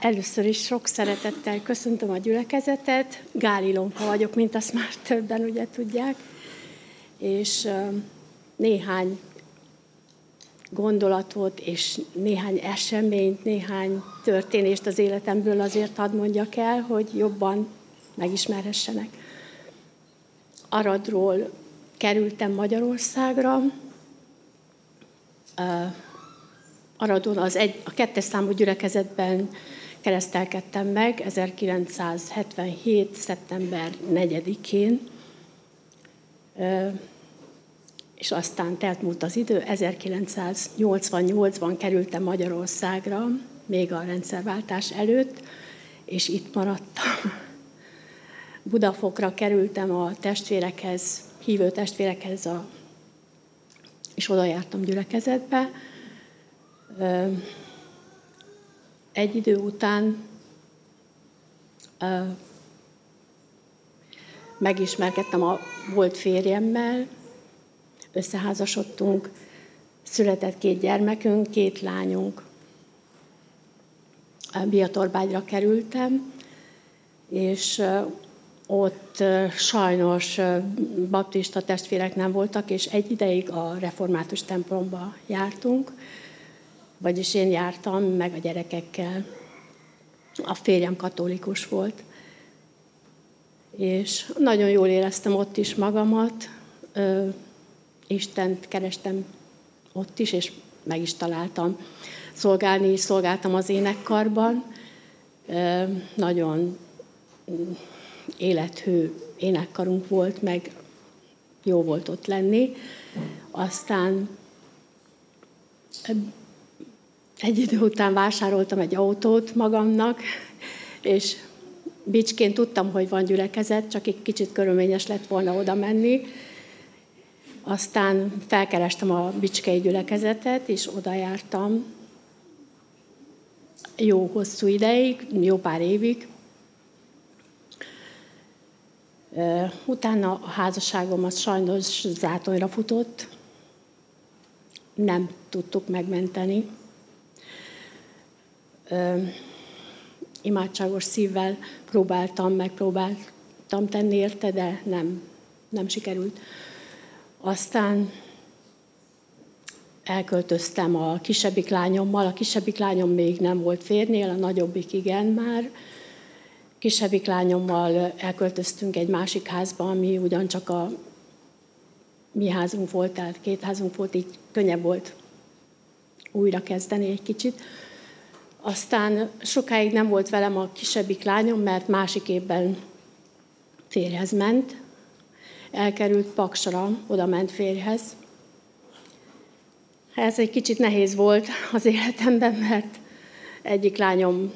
Először is sok szeretettel köszöntöm a gyülekezetet. Gáli vagyok, mint azt már többen ugye tudják. És néhány gondolatot és néhány eseményt, néhány történést az életemből azért hadd mondjak el, hogy jobban megismerhessenek. Aradról kerültem Magyarországra. Aradon az egy, a kettes számú gyülekezetben keresztelkedtem meg 1977. szeptember 4-én, és aztán telt múlt az idő, 1988-ban kerültem Magyarországra, még a rendszerváltás előtt, és itt maradtam. Budafokra kerültem a testvérekhez, hívő testvérekhez, a, és oda jártam gyülekezetbe egy idő után megismerkedtem a volt férjemmel, összeházasodtunk, született két gyermekünk, két lányunk. Biatorbágyra kerültem, és ott sajnos baptista testvérek nem voltak, és egy ideig a református templomba jártunk, vagyis én jártam meg a gyerekekkel. A férjem katolikus volt. És nagyon jól éreztem ott is magamat. Istent kerestem ott is, és meg is találtam. Szolgálni is szolgáltam az énekkarban. Nagyon élethő énekkarunk volt, meg jó volt ott lenni. Aztán egy idő után vásároltam egy autót magamnak, és Bicsként tudtam, hogy van gyülekezet, csak egy kicsit körülményes lett volna oda menni. Aztán felkerestem a Bicskei gyülekezetet, és oda jártam jó hosszú ideig, jó pár évig. Utána a házasságom az sajnos zátonyra futott, nem tudtuk megmenteni. Ö, imádságos szívvel próbáltam, megpróbáltam tenni érte, de nem, nem sikerült. Aztán elköltöztem a kisebbik lányommal. A kisebbik lányom még nem volt férnél, a nagyobbik igen már. Kisebbik lányommal elköltöztünk egy másik házba, ami ugyancsak a mi házunk volt, tehát két házunk volt, így könnyebb volt újra kezdeni egy kicsit. Aztán sokáig nem volt velem a kisebbik lányom, mert másik évben férjhez ment. Elkerült Paksra, oda ment férjhez. Ez egy kicsit nehéz volt az életemben, mert egyik lányom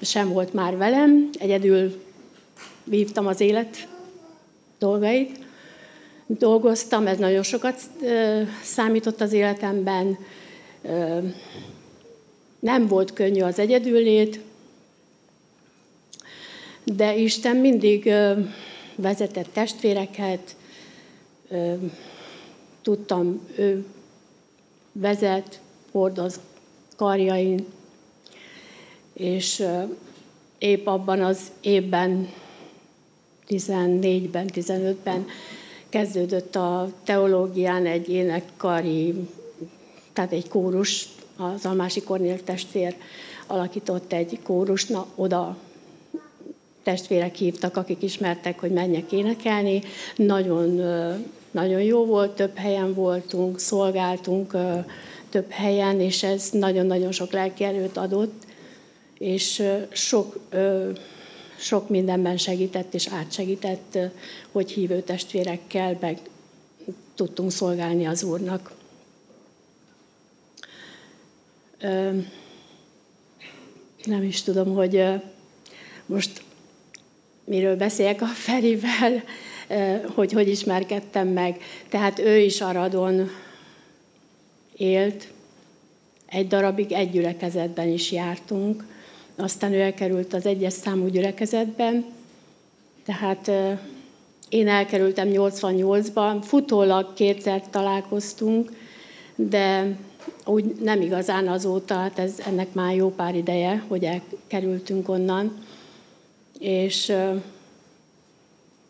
sem volt már velem, egyedül vívtam az élet dolgait. Dolgoztam, ez nagyon sokat számított az életemben. Nem volt könnyű az egyedüllét, de Isten mindig vezetett testvéreket, tudtam, ő vezet, hordoz karjain, és épp abban az évben, 14-ben, 15-ben kezdődött a teológián egy énekkari, tehát egy kórus, az Almási Kornél testvér alakított egy kórus, na oda testvérek hívtak, akik ismertek, hogy menjek énekelni. Nagyon, nagyon jó volt, több helyen voltunk, szolgáltunk több helyen, és ez nagyon-nagyon sok lelki erőt adott, és sok, sok mindenben segített és átsegített, hogy hívő testvérekkel meg tudtunk szolgálni az Úrnak. Nem is tudom, hogy most miről beszéljek a Ferivel, hogy hogy ismerkedtem meg. Tehát ő is Aradon élt, egy darabig egy gyülekezetben is jártunk, aztán ő elkerült az egyes számú gyülekezetben, tehát én elkerültem 88-ban, futólag kétszer találkoztunk, de úgy nem igazán azóta, hát ez, ennek már jó pár ideje, hogy elkerültünk onnan és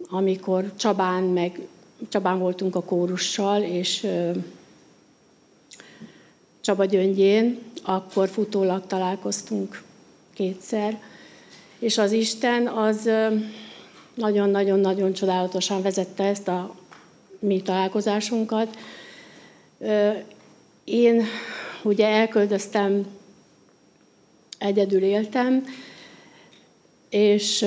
amikor Csabán, meg Csabán voltunk a kórussal, és Csaba Gyöngyén, akkor futólag találkoztunk kétszer, és az Isten az nagyon-nagyon-nagyon csodálatosan vezette ezt a mi találkozásunkat. Én ugye elköltöztem, egyedül éltem, és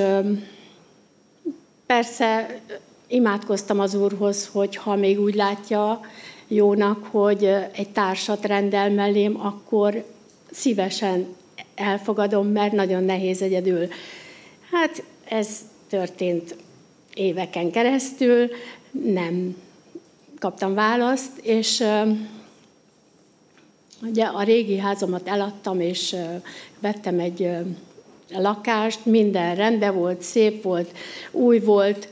persze imádkoztam az Úrhoz, hogy ha még úgy látja jónak, hogy egy társat rendel mellém, akkor szívesen elfogadom, mert nagyon nehéz egyedül. Hát ez történt éveken keresztül, nem kaptam választ, és ugye a régi házamat eladtam, és vettem egy lakást, minden rendben volt, szép volt, új volt,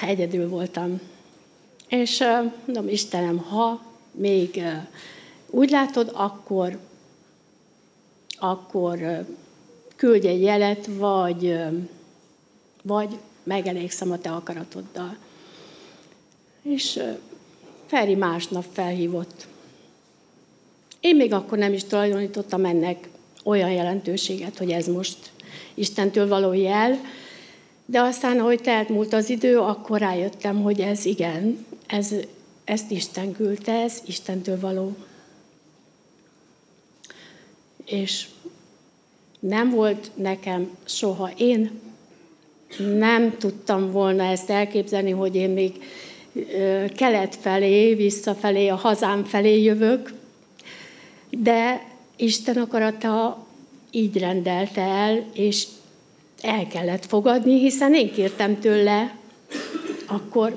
egyedül voltam. És mondom, Istenem, ha még úgy látod, akkor, akkor küldj egy jelet, vagy, vagy megelégszem a te akaratoddal. És Feri másnap felhívott. Én még akkor nem is tulajdonítottam ennek olyan jelentőséget, hogy ez most Istentől való jel, de aztán, ahogy telt múlt az idő, akkor rájöttem, hogy ez igen, ez, ezt Isten küldte, ez Istentől való. És nem volt nekem soha, én nem tudtam volna ezt elképzelni, hogy én még kelet felé, visszafelé, a hazám felé jövök, de Isten akarata így rendelte el, és el kellett fogadni, hiszen én kértem tőle, akkor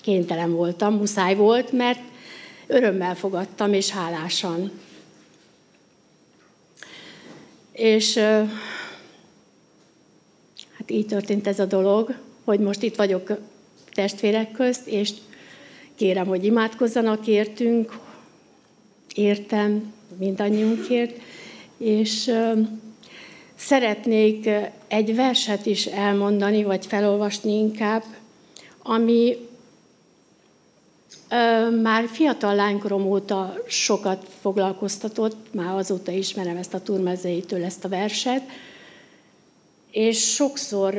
kénytelen voltam, muszáj volt, mert örömmel fogadtam, és hálásan. És hát így történt ez a dolog, hogy most itt vagyok testvérek közt, és kérem, hogy imádkozzanak értünk, értem mindannyiunkért, és szeretnék egy verset is elmondani, vagy felolvasni inkább, ami már fiatal lánykorom óta sokat foglalkoztatott, már azóta ismerem ezt a turmezeitől ezt a verset, és sokszor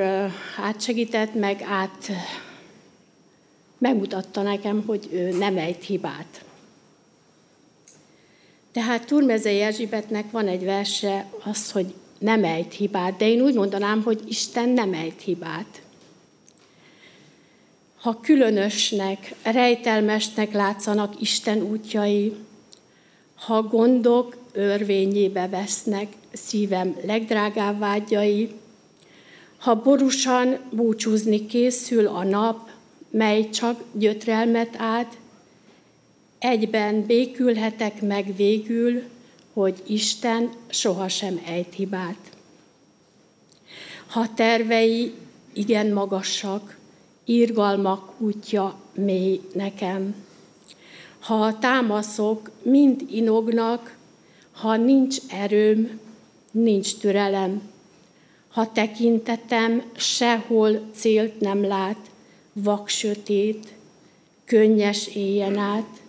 átsegített, meg át megmutatta nekem, hogy ő nem ejt hibát. Tehát Turmezei Erzsébetnek van egy verse, az, hogy nem ejt hibát, de én úgy mondanám, hogy Isten nem ejt hibát. Ha különösnek, rejtelmesnek látszanak Isten útjai, ha gondok örvényébe vesznek szívem legdrágább vágyai, ha borusan búcsúzni készül a nap, mely csak gyötrelmet át, egyben békülhetek meg végül, hogy Isten sohasem ejt hibát. Ha tervei igen magasak, írgalmak útja mély nekem. Ha a támaszok mind inognak, ha nincs erőm, nincs türelem, ha tekintetem sehol célt nem lát, vak sötét, könnyes éjjen át,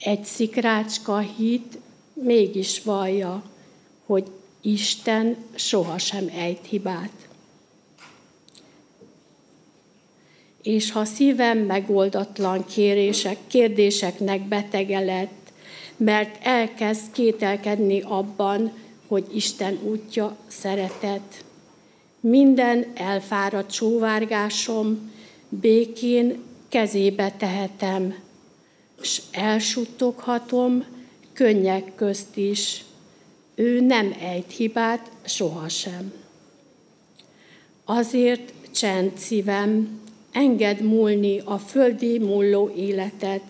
egy szikrácska hit mégis vallja, hogy Isten sohasem ejt hibát. És ha szívem megoldatlan kérések, kérdéseknek betege lett, mert elkezd kételkedni abban, hogy Isten útja szeretet. Minden elfáradt csóvárgásom békén kezébe tehetem, s elsuttoghatom könnyek közt is. Ő nem ejt hibát sohasem. Azért csend szívem, enged múlni a földi múló életet,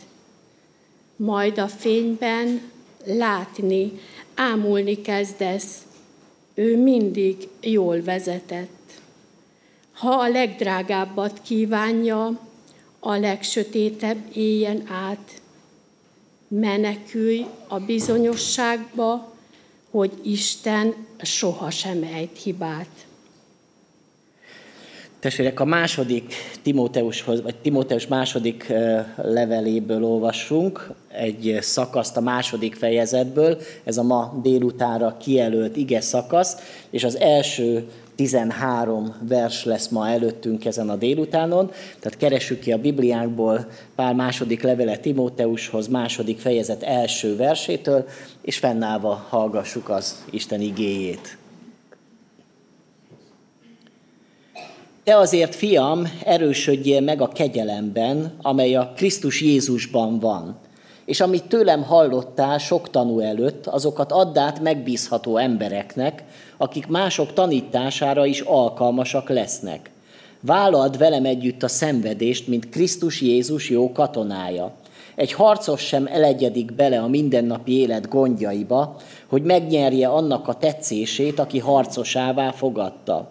majd a fényben látni, ámulni kezdesz, ő mindig jól vezetett. Ha a legdrágábbat kívánja, a legsötétebb éjjen át, menekülj a bizonyosságba, hogy Isten sohasem ejt hibát. Testvérek, a második Timóteushoz, vagy Timóteus második leveléből olvassunk egy szakaszt a második fejezetből, ez a ma délutánra kijelölt ige szakasz, és az első 13 vers lesz ma előttünk ezen a délutánon, tehát keressük ki a Bibliánkból pár második levele Timóteushoz, második fejezet első versétől, és fennállva hallgassuk az Isten igéjét. Te azért, fiam, erősödjél meg a kegyelemben, amely a Krisztus Jézusban van, és amit tőlem hallottál sok tanú előtt, azokat add át megbízható embereknek, akik mások tanítására is alkalmasak lesznek. Vállald velem együtt a szenvedést, mint Krisztus Jézus jó katonája. Egy harcos sem elegyedik bele a mindennapi élet gondjaiba, hogy megnyerje annak a tetszését, aki harcosává fogadta.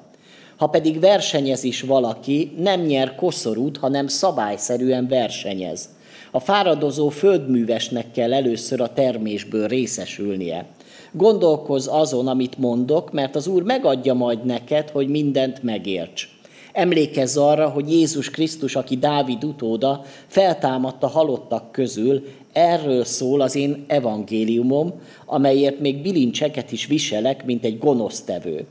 Ha pedig versenyez is valaki, nem nyer koszorút, hanem szabályszerűen versenyez. A fáradozó földművesnek kell először a termésből részesülnie. Gondolkozz azon, amit mondok, mert az Úr megadja majd neked, hogy mindent megérts. Emlékezz arra, hogy Jézus Krisztus, aki Dávid utóda, feltámadta halottak közül, erről szól az én evangéliumom, amelyért még bilincseket is viselek, mint egy gonosztevő.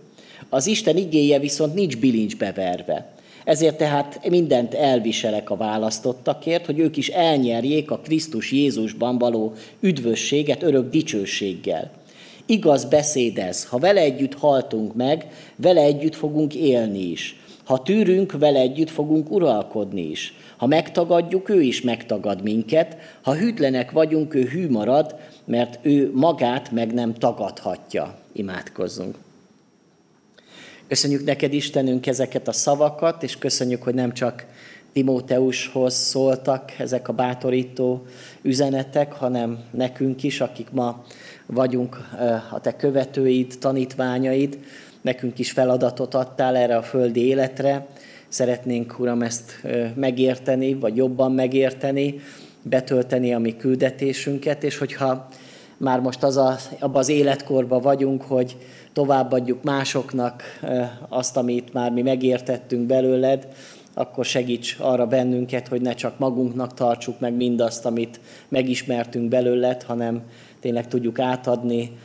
Az Isten igéje viszont nincs bilincsbe verve. Ezért tehát mindent elviselek a választottakért, hogy ők is elnyerjék a Krisztus Jézusban való üdvösséget örök dicsőséggel. Igaz beszéd ez, ha vele együtt haltunk meg, vele együtt fogunk élni is. Ha tűrünk, vele együtt fogunk uralkodni is. Ha megtagadjuk, ő is megtagad minket. Ha hűtlenek vagyunk, ő hű marad, mert ő magát meg nem tagadhatja. Imádkozzunk. Köszönjük neked, Istenünk, ezeket a szavakat, és köszönjük, hogy nem csak Timóteushoz szóltak ezek a bátorító üzenetek, hanem nekünk is, akik ma vagyunk a te követőid, tanítványaid, nekünk is feladatot adtál erre a földi életre. Szeretnénk, Uram, ezt megérteni, vagy jobban megérteni, betölteni a mi küldetésünket, és hogyha már most az a, abban az életkorban vagyunk, hogy továbbadjuk másoknak azt, amit már mi megértettünk belőled, akkor segíts arra bennünket, hogy ne csak magunknak tartsuk meg mindazt, amit megismertünk belőled, hanem tényleg tudjuk átadni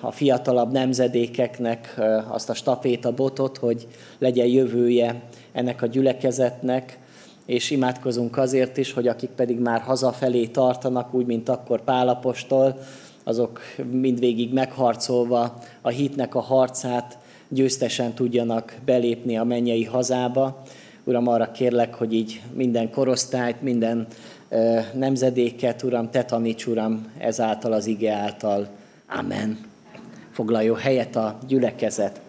a fiatalabb nemzedékeknek azt a staféta botot, hogy legyen jövője ennek a gyülekezetnek, és imádkozunk azért is, hogy akik pedig már hazafelé tartanak, úgy, mint akkor Pálapostól, azok mindvégig megharcolva a hitnek a harcát győztesen tudjanak belépni a mennyei hazába. Uram, arra kérlek, hogy így minden korosztályt, minden nemzedéket, Uram, te taníts, Uram, ezáltal az ige által. Amen. Foglaljon helyet a gyülekezet.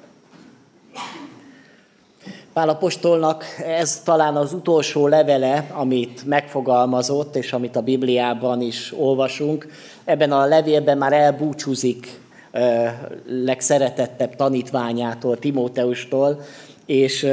Pál apostolnak ez talán az utolsó levele, amit megfogalmazott, és amit a Bibliában is olvasunk. Ebben a levélben már elbúcsúzik legszeretettebb tanítványától, Timóteustól, és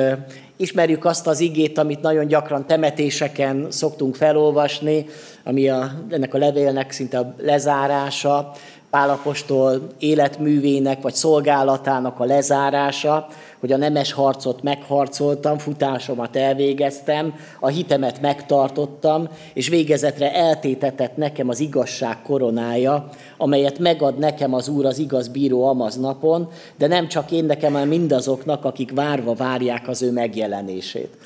ismerjük azt az igét, amit nagyon gyakran temetéseken szoktunk felolvasni, ami a, ennek a levélnek szinte a lezárása, Pálapostól életművének vagy szolgálatának a lezárása, hogy a nemes harcot megharcoltam, futásomat elvégeztem, a hitemet megtartottam, és végezetre eltétetett nekem az igazság koronája, amelyet megad nekem az Úr az igaz bíró amaz napon, de nem csak én nekem, hanem mindazoknak, akik várva várják az ő megjelenését.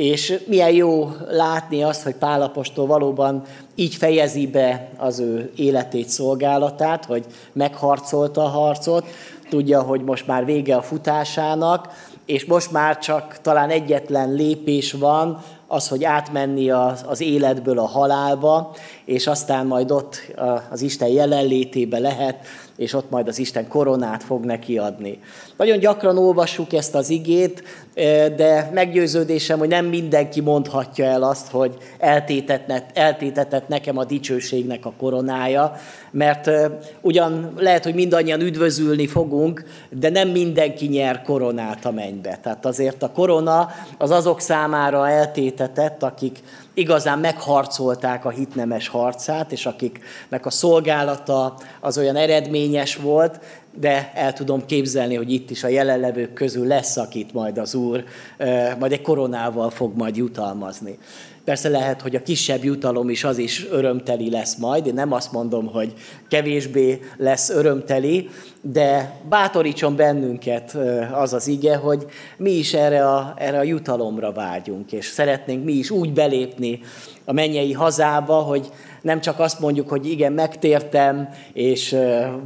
És milyen jó látni azt, hogy Pálapostól valóban így fejezi be az ő életét, szolgálatát, hogy megharcolta a harcot, tudja, hogy most már vége a futásának, és most már csak talán egyetlen lépés van, az, hogy átmenni az, az életből a halálba, és aztán majd ott az Isten jelenlétébe lehet, és ott majd az Isten koronát fog neki adni. Nagyon gyakran olvassuk ezt az igét, de meggyőződésem, hogy nem mindenki mondhatja el azt, hogy eltétetett nekem a dicsőségnek a koronája, mert ugyan lehet, hogy mindannyian üdvözülni fogunk, de nem mindenki nyer koronát a mennybe. Tehát azért a korona az azok számára eltétetett, akik igazán megharcolták a hitnemes harcát, és akiknek a szolgálata az olyan eredményes volt, de el tudom képzelni, hogy itt is a jelenlevők közül lesz, akit majd az Úr majd egy koronával fog majd jutalmazni. Persze lehet, hogy a kisebb jutalom is az is örömteli lesz majd. Én nem azt mondom, hogy kevésbé lesz örömteli, de bátorítson bennünket az az ige, hogy mi is erre a, erre a jutalomra vágyunk, és szeretnénk mi is úgy belépni a mennyei hazába, hogy nem csak azt mondjuk, hogy igen, megtértem, és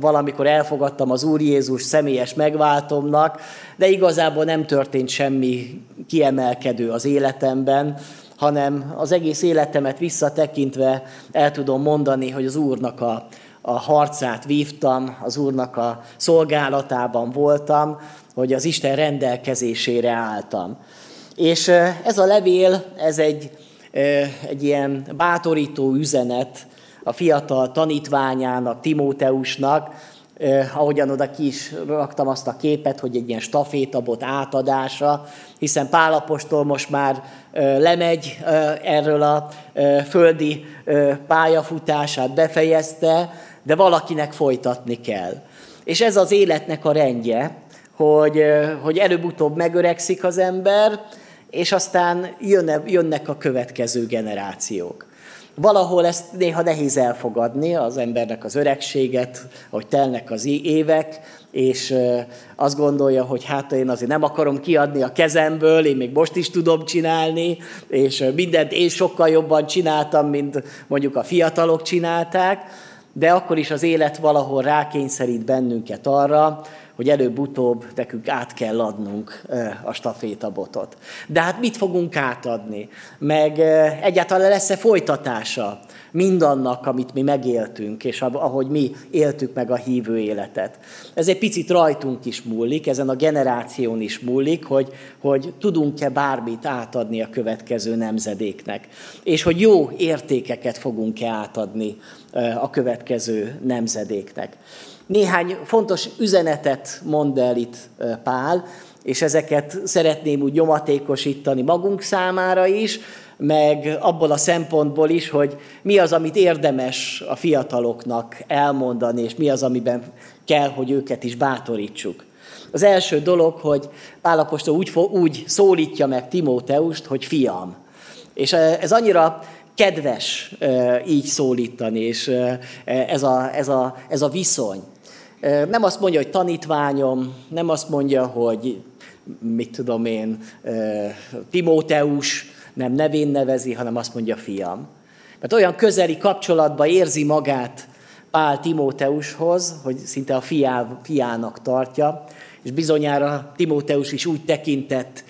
valamikor elfogadtam az Úr Jézus személyes megváltomnak, de igazából nem történt semmi kiemelkedő az életemben, hanem az egész életemet visszatekintve el tudom mondani, hogy az Úrnak a, a harcát vívtam, az Úrnak a szolgálatában voltam, hogy az Isten rendelkezésére álltam. És ez a levél, ez egy, egy ilyen bátorító üzenet a fiatal tanítványának, Timóteusnak, eh, ahogyan oda ki is raktam azt a képet, hogy egy ilyen stafétabot átadása, hiszen Pálapostól most már eh, lemegy erről a földi pályafutását, befejezte, de valakinek folytatni kell. És ez az életnek a rendje, hogy, hogy előbb-utóbb megöregszik az ember, és aztán jönne, jönnek a következő generációk. Valahol ezt néha nehéz elfogadni, az embernek az öregséget, hogy telnek az évek, és azt gondolja, hogy hát én azért nem akarom kiadni a kezemből, én még most is tudom csinálni, és mindent én sokkal jobban csináltam, mint mondjuk a fiatalok csinálták, de akkor is az élet valahol rákényszerít bennünket arra, hogy előbb-utóbb nekünk át kell adnunk a stafétabotot. De hát mit fogunk átadni? Meg egyáltalán lesz-e folytatása mindannak, amit mi megéltünk, és ahogy mi éltük meg a hívő életet. Ez egy picit rajtunk is múlik, ezen a generáción is múlik, hogy, hogy tudunk-e bármit átadni a következő nemzedéknek, és hogy jó értékeket fogunk-e átadni a következő nemzedéknek. Néhány fontos üzenetet mond el itt Pál, és ezeket szeretném úgy nyomatékosítani magunk számára is, meg abból a szempontból is, hogy mi az, amit érdemes a fiataloknak elmondani, és mi az, amiben kell, hogy őket is bátorítsuk. Az első dolog, hogy Pálapostól úgy, úgy szólítja meg Timóteust, hogy fiam. És ez annyira kedves így szólítani, és ez a, ez a, ez a viszony. Nem azt mondja, hogy tanítványom, nem azt mondja, hogy mit tudom én, Timóteus, nem nevén nevezi, hanem azt mondja fiam. Mert olyan közeli kapcsolatban érzi magát Pál Timóteushoz, hogy szinte a fiá, fiának tartja, és bizonyára Timóteus is úgy tekintett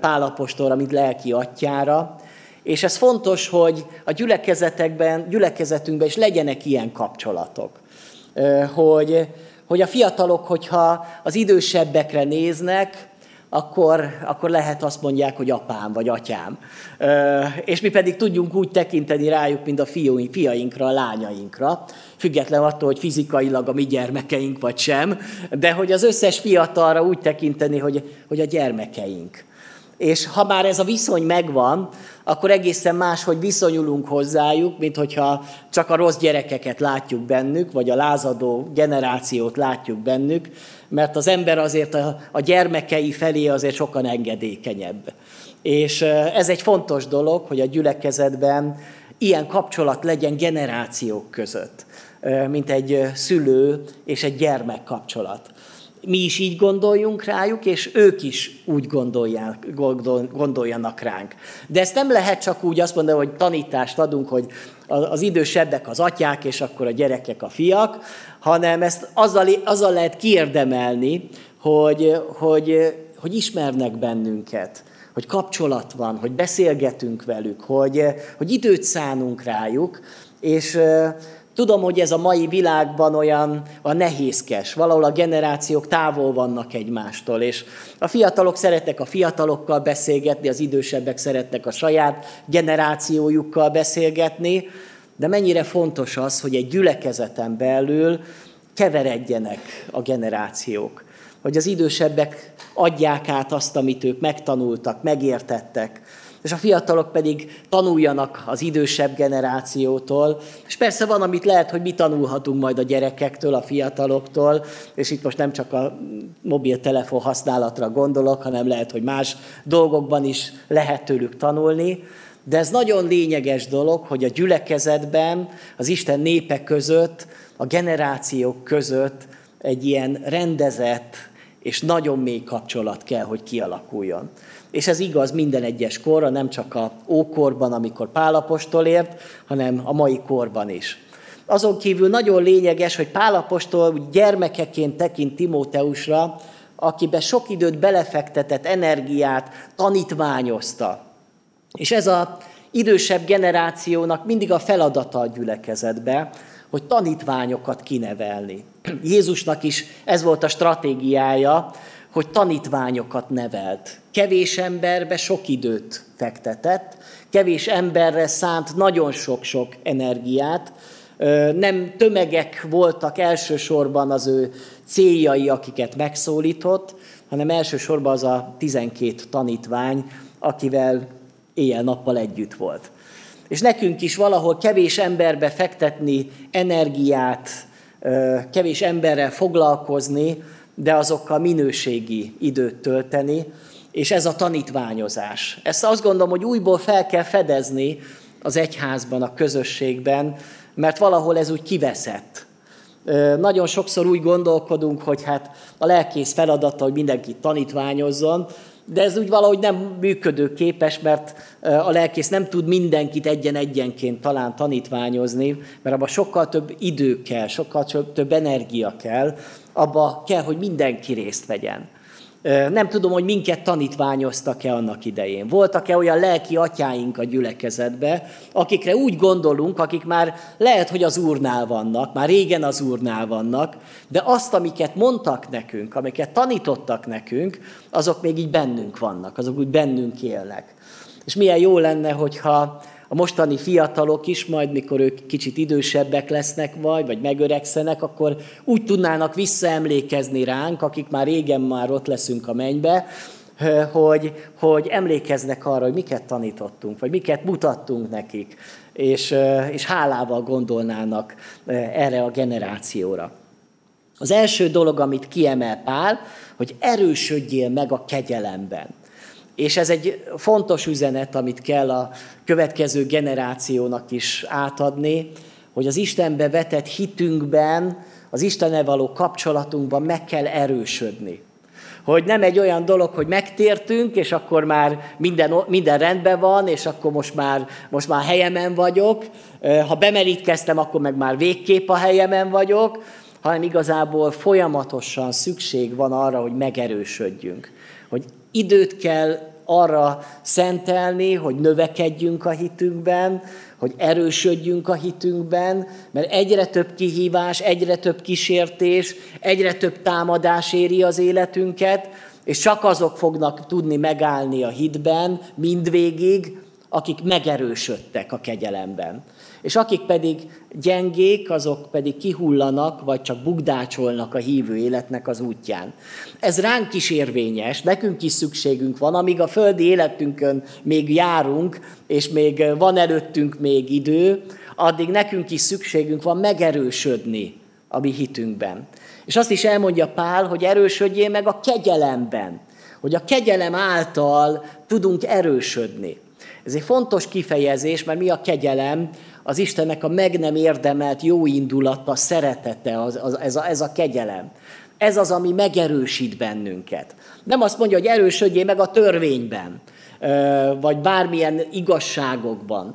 Pálapostolra, mint lelki atyára, és ez fontos, hogy a gyülekezetekben, gyülekezetünkben is legyenek ilyen kapcsolatok. Hogy, hogy a fiatalok, hogyha az idősebbekre néznek, akkor, akkor lehet azt mondják, hogy apám vagy atyám. És mi pedig tudjunk úgy tekinteni rájuk, mint a fiúink, fiainkra, a lányainkra, független attól, hogy fizikailag a mi gyermekeink vagy sem, de hogy az összes fiatalra úgy tekinteni, hogy, hogy a gyermekeink. És ha már ez a viszony megvan, akkor egészen más, hogy viszonyulunk hozzájuk, mint hogyha csak a rossz gyerekeket látjuk bennük, vagy a lázadó generációt látjuk bennük, mert az ember azért a, a gyermekei felé azért sokan engedékenyebb. És ez egy fontos dolog, hogy a gyülekezetben ilyen kapcsolat legyen generációk között, mint egy szülő és egy gyermek kapcsolat mi is így gondoljunk rájuk, és ők is úgy gondolják, gondoljanak ránk. De ezt nem lehet csak úgy azt mondani, hogy tanítást adunk, hogy az idősebbek az atyák, és akkor a gyerekek a fiak, hanem ezt azzal, azzal lehet kiérdemelni, hogy, hogy, hogy ismernek bennünket, hogy kapcsolat van, hogy beszélgetünk velük, hogy, hogy időt szánunk rájuk, és Tudom, hogy ez a mai világban olyan a nehézkes, valahol a generációk távol vannak egymástól, és a fiatalok szeretnek a fiatalokkal beszélgetni, az idősebbek szeretnek a saját generációjukkal beszélgetni, de mennyire fontos az, hogy egy gyülekezeten belül keveredjenek a generációk, hogy az idősebbek adják át azt, amit ők megtanultak, megértettek, és a fiatalok pedig tanuljanak az idősebb generációtól. És persze van, amit lehet, hogy mi tanulhatunk majd a gyerekektől, a fiataloktól, és itt most nem csak a mobiltelefon használatra gondolok, hanem lehet, hogy más dolgokban is lehet tőlük tanulni. De ez nagyon lényeges dolog, hogy a gyülekezetben, az Isten népe között, a generációk között egy ilyen rendezett és nagyon mély kapcsolat kell, hogy kialakuljon. És ez igaz minden egyes korra, nem csak a ókorban, amikor Pálapostól ért, hanem a mai korban is. Azon kívül nagyon lényeges, hogy Pálapostól gyermekeként tekint Timóteusra, akibe sok időt belefektetett energiát, tanítványozta. És ez a idősebb generációnak mindig a feladata a gyülekezetbe, hogy tanítványokat kinevelni. Jézusnak is ez volt a stratégiája, hogy tanítványokat nevelt. Kevés emberbe sok időt fektetett, kevés emberre szánt nagyon sok-sok energiát, nem tömegek voltak elsősorban az ő céljai, akiket megszólított, hanem elsősorban az a 12 tanítvány, akivel éjjel-nappal együtt volt. És nekünk is valahol kevés emberbe fektetni energiát, kevés emberrel foglalkozni, de azokkal minőségi időt tölteni, és ez a tanítványozás. Ezt azt gondolom, hogy újból fel kell fedezni az egyházban, a közösségben, mert valahol ez úgy kiveszett. Nagyon sokszor úgy gondolkodunk, hogy hát a lelkész feladata, hogy mindenki tanítványozzon, de ez úgy valahogy nem működőképes, mert a lelkész nem tud mindenkit egyen-egyenként talán tanítványozni, mert abban sokkal több idő kell, sokkal több energia kell, abba kell, hogy mindenki részt vegyen. Nem tudom, hogy minket tanítványoztak-e annak idején. Voltak-e olyan lelki atyáink a gyülekezetbe, akikre úgy gondolunk, akik már lehet, hogy az úrnál vannak, már régen az úrnál vannak, de azt, amiket mondtak nekünk, amiket tanítottak nekünk, azok még így bennünk vannak, azok úgy bennünk élnek. És milyen jó lenne, hogyha a mostani fiatalok is, majd mikor ők kicsit idősebbek lesznek vagy, vagy megöregszenek, akkor úgy tudnának visszaemlékezni ránk, akik már régen már ott leszünk a mennybe, hogy, hogy emlékeznek arra, hogy miket tanítottunk, vagy miket mutattunk nekik, és, és hálával gondolnának erre a generációra. Az első dolog, amit kiemel Pál, hogy erősödjél meg a kegyelemben. És ez egy fontos üzenet, amit kell a következő generációnak is átadni, hogy az Istenbe vetett hitünkben, az Istennel való kapcsolatunkban meg kell erősödni. Hogy nem egy olyan dolog, hogy megtértünk, és akkor már minden, minden rendben van, és akkor most már, most már helyemen vagyok. Ha bemerítkeztem, akkor meg már végképp a helyemen vagyok, hanem igazából folyamatosan szükség van arra, hogy megerősödjünk. Időt kell arra szentelni, hogy növekedjünk a hitünkben, hogy erősödjünk a hitünkben, mert egyre több kihívás, egyre több kísértés, egyre több támadás éri az életünket, és csak azok fognak tudni megállni a hitben mindvégig, akik megerősödtek a kegyelemben. És akik pedig gyengék, azok pedig kihullanak, vagy csak bugdácsolnak a hívő életnek az útján. Ez ránk is érvényes, nekünk is szükségünk van, amíg a földi életünkön még járunk, és még van előttünk még idő, addig nekünk is szükségünk van megerősödni a mi hitünkben. És azt is elmondja Pál, hogy erősödjél meg a kegyelemben, hogy a kegyelem által tudunk erősödni. Ez egy fontos kifejezés, mert mi a kegyelem? Az Istennek a meg nem érdemelt jó indulata, szeretete, az, az, ez, a, ez a kegyelem. Ez az, ami megerősít bennünket. Nem azt mondja, hogy erősödjél meg a törvényben, vagy bármilyen igazságokban.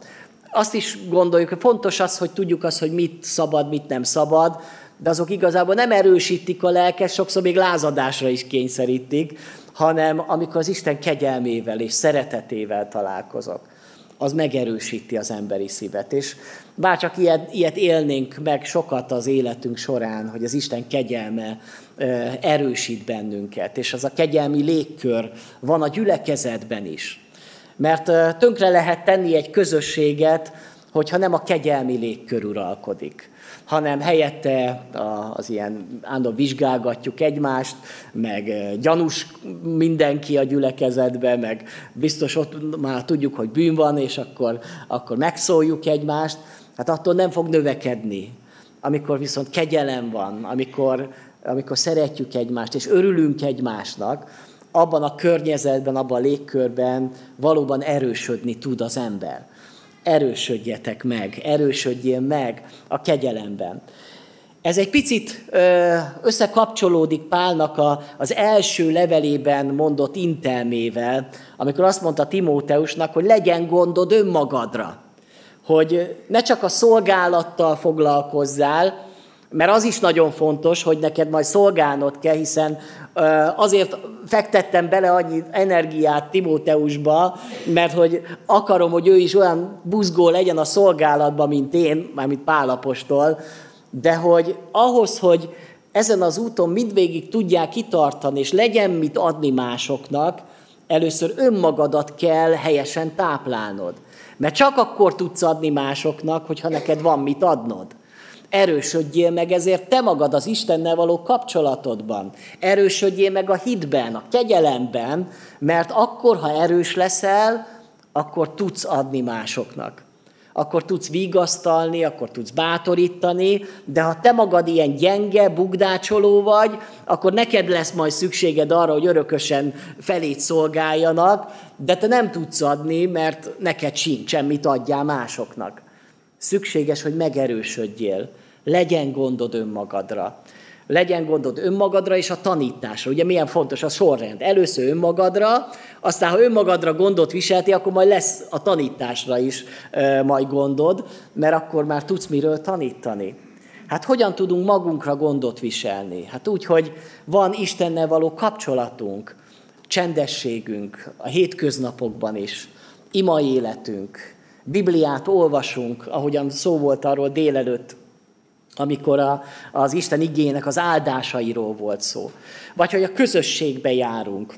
Azt is gondoljuk, hogy fontos az, hogy tudjuk azt, hogy mit szabad, mit nem szabad, de azok igazából nem erősítik a lelket, sokszor még lázadásra is kényszerítik, hanem amikor az Isten kegyelmével és szeretetével találkozok, az megerősíti az emberi szívet. És bárcsak ilyet, ilyet élnénk meg sokat az életünk során, hogy az Isten kegyelme erősít bennünket, és az a kegyelmi légkör van a gyülekezetben is. Mert tönkre lehet tenni egy közösséget, hogyha nem a kegyelmi légkör uralkodik hanem helyette az ilyen állandóan vizsgálgatjuk egymást, meg gyanús mindenki a gyülekezetbe, meg biztos ott már tudjuk, hogy bűn van, és akkor, akkor megszóljuk egymást, hát attól nem fog növekedni. Amikor viszont kegyelem van, amikor, amikor szeretjük egymást, és örülünk egymásnak, abban a környezetben, abban a légkörben valóban erősödni tud az ember erősödjetek meg, erősödjél meg a kegyelemben. Ez egy picit összekapcsolódik Pálnak a, az első levelében mondott intelmével, amikor azt mondta Timóteusnak, hogy legyen gondod önmagadra, hogy ne csak a szolgálattal foglalkozzál, mert az is nagyon fontos, hogy neked majd szolgálnod kell, hiszen azért fektettem bele annyi energiát Timóteusba, mert hogy akarom, hogy ő is olyan buzgó legyen a szolgálatban, mint én, mármint Pálapostól, de hogy ahhoz, hogy ezen az úton mindvégig tudják kitartani, és legyen mit adni másoknak, először önmagadat kell helyesen táplálnod. Mert csak akkor tudsz adni másoknak, hogyha neked van mit adnod erősödjél meg ezért te magad az Istennel való kapcsolatodban. Erősödjél meg a hitben, a kegyelemben, mert akkor, ha erős leszel, akkor tudsz adni másoknak. Akkor tudsz vigasztalni, akkor tudsz bátorítani, de ha te magad ilyen gyenge, bugdácsoló vagy, akkor neked lesz majd szükséged arra, hogy örökösen felét szolgáljanak, de te nem tudsz adni, mert neked sincs semmit adjál másoknak. Szükséges, hogy megerősödjél legyen gondod önmagadra. Legyen gondod önmagadra és a tanításra. Ugye milyen fontos a sorrend. Először önmagadra, aztán ha önmagadra gondot viselti, akkor majd lesz a tanításra is e, majd gondod, mert akkor már tudsz miről tanítani. Hát hogyan tudunk magunkra gondot viselni? Hát úgy, hogy van Istennel való kapcsolatunk, csendességünk a hétköznapokban is, ima életünk, Bibliát olvasunk, ahogyan szó volt arról délelőtt amikor a, az Isten igényének az áldásairól volt szó. Vagy hogy a közösségbe járunk.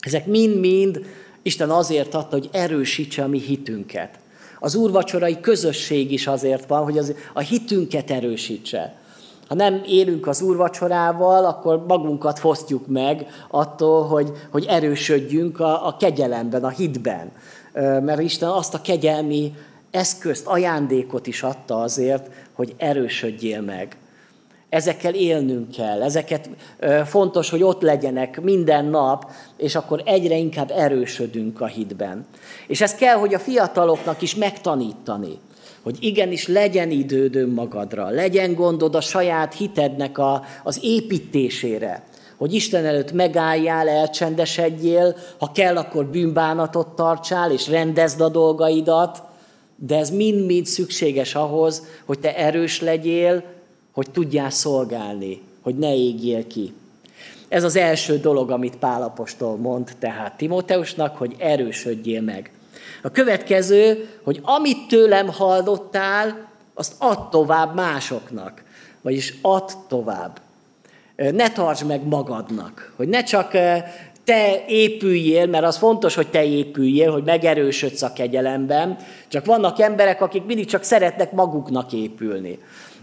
Ezek mind-mind Isten azért adta, hogy erősítse a mi hitünket. Az úrvacsorai közösség is azért van, hogy az, a hitünket erősítse. Ha nem élünk az úrvacsorával, akkor magunkat fosztjuk meg attól, hogy, hogy erősödjünk a, a kegyelemben, a hitben. Mert Isten azt a kegyelmi eszközt, ajándékot is adta azért, hogy erősödjél meg. Ezekkel élnünk kell, ezeket fontos, hogy ott legyenek minden nap, és akkor egyre inkább erősödünk a hitben. És ezt kell, hogy a fiataloknak is megtanítani, hogy igenis legyen időd önmagadra, legyen gondod a saját hitednek a, az építésére, hogy Isten előtt megálljál, elcsendesedjél, ha kell, akkor bűnbánatot tartsál, és rendezd a dolgaidat, de ez mind-mind szükséges ahhoz, hogy te erős legyél, hogy tudjál szolgálni, hogy ne égjél ki. Ez az első dolog, amit Pálapostól mond tehát Timóteusnak, hogy erősödjél meg. A következő, hogy amit tőlem hallottál, azt add tovább másoknak. Vagyis add tovább. Ne tartsd meg magadnak. Hogy ne csak te épüljél, mert az fontos, hogy te épüljél, hogy megerősödsz a kegyelemben, csak vannak emberek, akik mindig csak szeretnek maguknak épülni.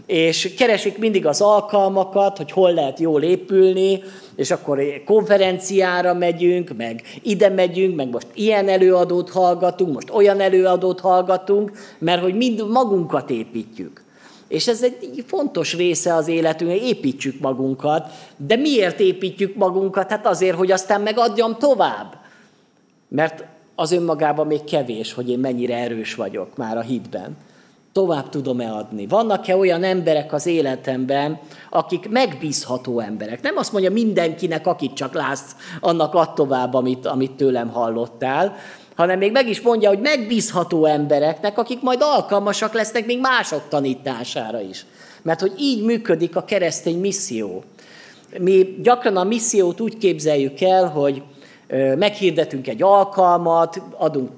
És keresik mindig az alkalmakat, hogy hol lehet jól épülni, és akkor konferenciára megyünk, meg ide megyünk, meg most ilyen előadót hallgatunk, most olyan előadót hallgatunk, mert hogy mind magunkat építjük. És ez egy fontos része az életünknek, építsük magunkat. De miért építjük magunkat? Hát azért, hogy aztán megadjam tovább. Mert az önmagában még kevés, hogy én mennyire erős vagyok már a hitben. Tovább tudom-e adni? Vannak-e olyan emberek az életemben, akik megbízható emberek? Nem azt mondja mindenkinek, akit csak látsz, annak ad tovább, amit, amit tőlem hallottál, hanem még meg is mondja, hogy megbízható embereknek, akik majd alkalmasak lesznek még mások tanítására is. Mert hogy így működik a keresztény misszió. Mi gyakran a missziót úgy képzeljük el, hogy meghirdetünk egy alkalmat, adunk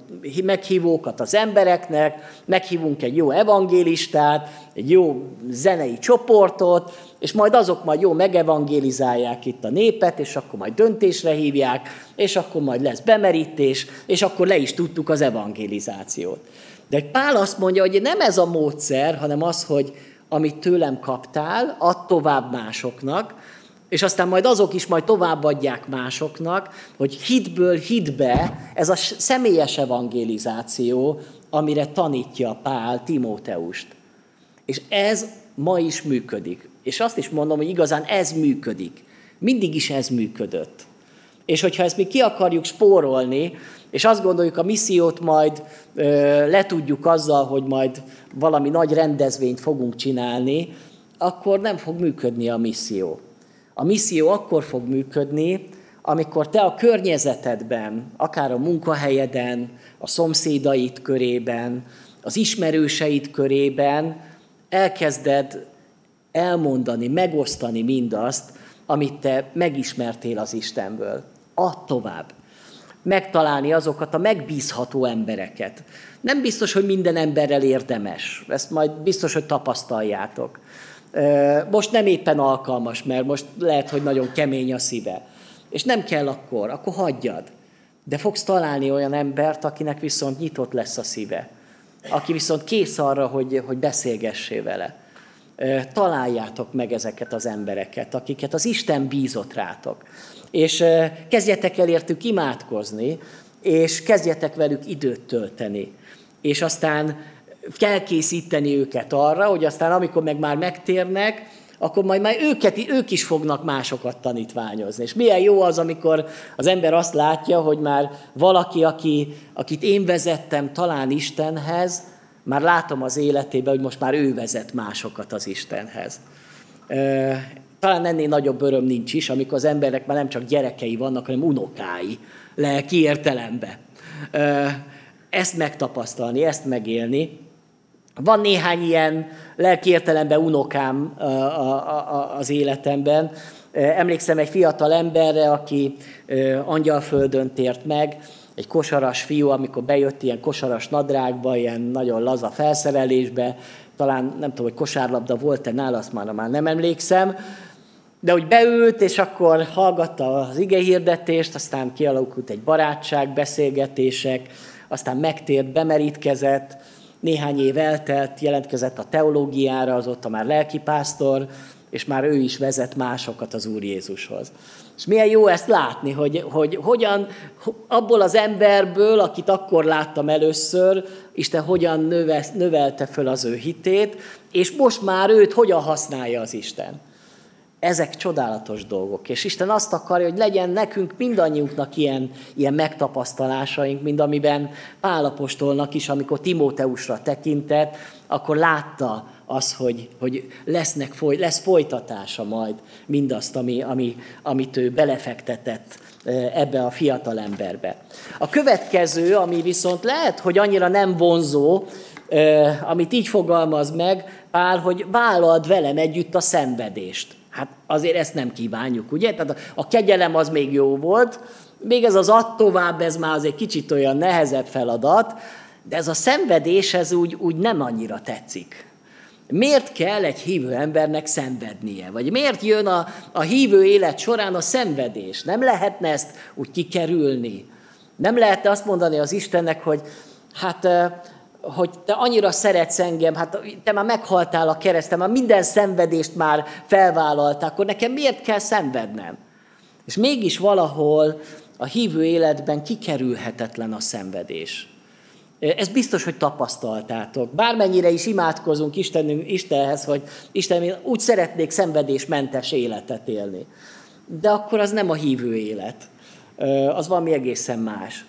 meghívókat az embereknek, meghívunk egy jó evangélistát, egy jó zenei csoportot, és majd azok majd jó megevangélizálják itt a népet, és akkor majd döntésre hívják, és akkor majd lesz bemerítés, és akkor le is tudtuk az evangélizációt. De Pál azt mondja, hogy nem ez a módszer, hanem az, hogy amit tőlem kaptál, add tovább másoknak, és aztán majd azok is majd továbbadják másoknak, hogy hitből hitbe ez a személyes evangélizáció, amire tanítja Pál Timóteust. És ez ma is működik. És azt is mondom, hogy igazán ez működik. Mindig is ez működött. És hogyha ezt mi ki akarjuk spórolni, és azt gondoljuk, a missziót majd ö, letudjuk azzal, hogy majd valami nagy rendezvényt fogunk csinálni, akkor nem fog működni a misszió. A misszió akkor fog működni, amikor te a környezetedben, akár a munkahelyeden, a szomszédaid körében, az ismerőseid körében elkezded elmondani, megosztani mindazt, amit te megismertél az Istenből. Add tovább. Megtalálni azokat a megbízható embereket. Nem biztos, hogy minden emberrel érdemes. Ezt majd biztos, hogy tapasztaljátok. Most nem éppen alkalmas, mert most lehet, hogy nagyon kemény a szíve. És nem kell akkor, akkor hagyjad. De fogsz találni olyan embert, akinek viszont nyitott lesz a szíve. Aki viszont kész arra, hogy, hogy beszélgessé vele. Találjátok meg ezeket az embereket, akiket az Isten bízott rátok. És kezdjetek el értük imádkozni, és kezdjetek velük időt tölteni. És aztán kell készíteni őket arra, hogy aztán amikor meg már megtérnek, akkor majd már őket, ők is fognak másokat tanítványozni. És milyen jó az, amikor az ember azt látja, hogy már valaki, aki, akit én vezettem talán Istenhez, már látom az életében, hogy most már ő vezet másokat az Istenhez. Talán ennél nagyobb öröm nincs is, amikor az emberek már nem csak gyerekei vannak, hanem unokái, lelki értelembe. Ezt megtapasztalni, ezt megélni. Van néhány ilyen lelki unokám az életemben. Emlékszem egy fiatal emberre, aki angyalföldön tért meg, egy kosaras fiú, amikor bejött ilyen kosaras nadrágba, ilyen nagyon laza felszerelésbe, talán nem tudom, hogy kosárlabda volt-e nála, azt már, már nem emlékszem, de hogy beült, és akkor hallgatta az igehirdetést, aztán kialakult egy barátság, beszélgetések, aztán megtért, bemerítkezett, néhány év eltelt, jelentkezett a teológiára, azóta már lelkipásztor, és már ő is vezet másokat az Úr Jézushoz. És milyen jó ezt látni, hogy, hogy hogyan abból az emberből, akit akkor láttam először, Isten hogyan növe, növelte föl az ő hitét, és most már őt hogyan használja az Isten. Ezek csodálatos dolgok. És Isten azt akarja, hogy legyen nekünk mindannyiunknak ilyen, ilyen megtapasztalásaink, mint amiben Pálapostolnak is, amikor Timóteusra tekintett, akkor látta az, hogy, hogy lesznek, foly, lesz folytatása majd mindazt, ami, ami, amit ő belefektetett ebbe a fiatal emberbe. A következő, ami viszont lehet, hogy annyira nem vonzó, amit így fogalmaz meg Pál, hogy vállald velem együtt a szenvedést. Hát azért ezt nem kívánjuk, ugye? Tehát a kegyelem az még jó volt, még ez az ad tovább, ez már az egy kicsit olyan nehezebb feladat, de ez a szenvedés, ez úgy, úgy nem annyira tetszik. Miért kell egy hívő embernek szenvednie? Vagy miért jön a, a hívő élet során a szenvedés? Nem lehetne ezt úgy kikerülni? Nem lehetne azt mondani az Istennek, hogy hát hogy te annyira szeretsz engem, hát te már meghaltál a keresztem, már minden szenvedést már felvállaltál, akkor nekem miért kell szenvednem? És mégis valahol a hívő életben kikerülhetetlen a szenvedés. Ez biztos, hogy tapasztaltátok. Bármennyire is imádkozunk Istenünk, Istenhez, hogy Isten, én úgy szeretnék szenvedésmentes életet élni. De akkor az nem a hívő élet. Az valami egészen más.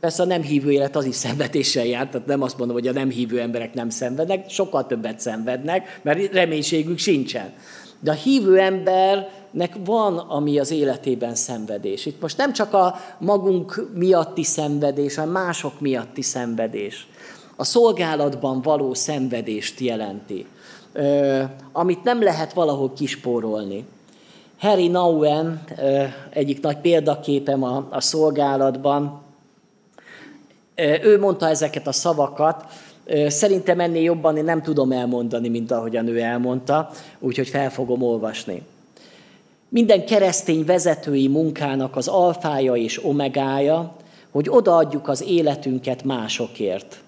Persze a nem hívő élet az is szenvedéssel jár, tehát nem azt mondom, hogy a nem hívő emberek nem szenvednek, sokkal többet szenvednek, mert reménységük sincsen. De a hívő embernek van, ami az életében szenvedés. Itt most nem csak a magunk miatti szenvedés, hanem mások miatti szenvedés. A szolgálatban való szenvedést jelenti, amit nem lehet valahol kispórolni. Harry Nauen, egyik nagy példaképem a, a szolgálatban, ő mondta ezeket a szavakat, Szerintem ennél jobban én nem tudom elmondani, mint ahogyan ő elmondta, úgyhogy fel fogom olvasni. Minden keresztény vezetői munkának az alfája és omegája, hogy odaadjuk az életünket másokért.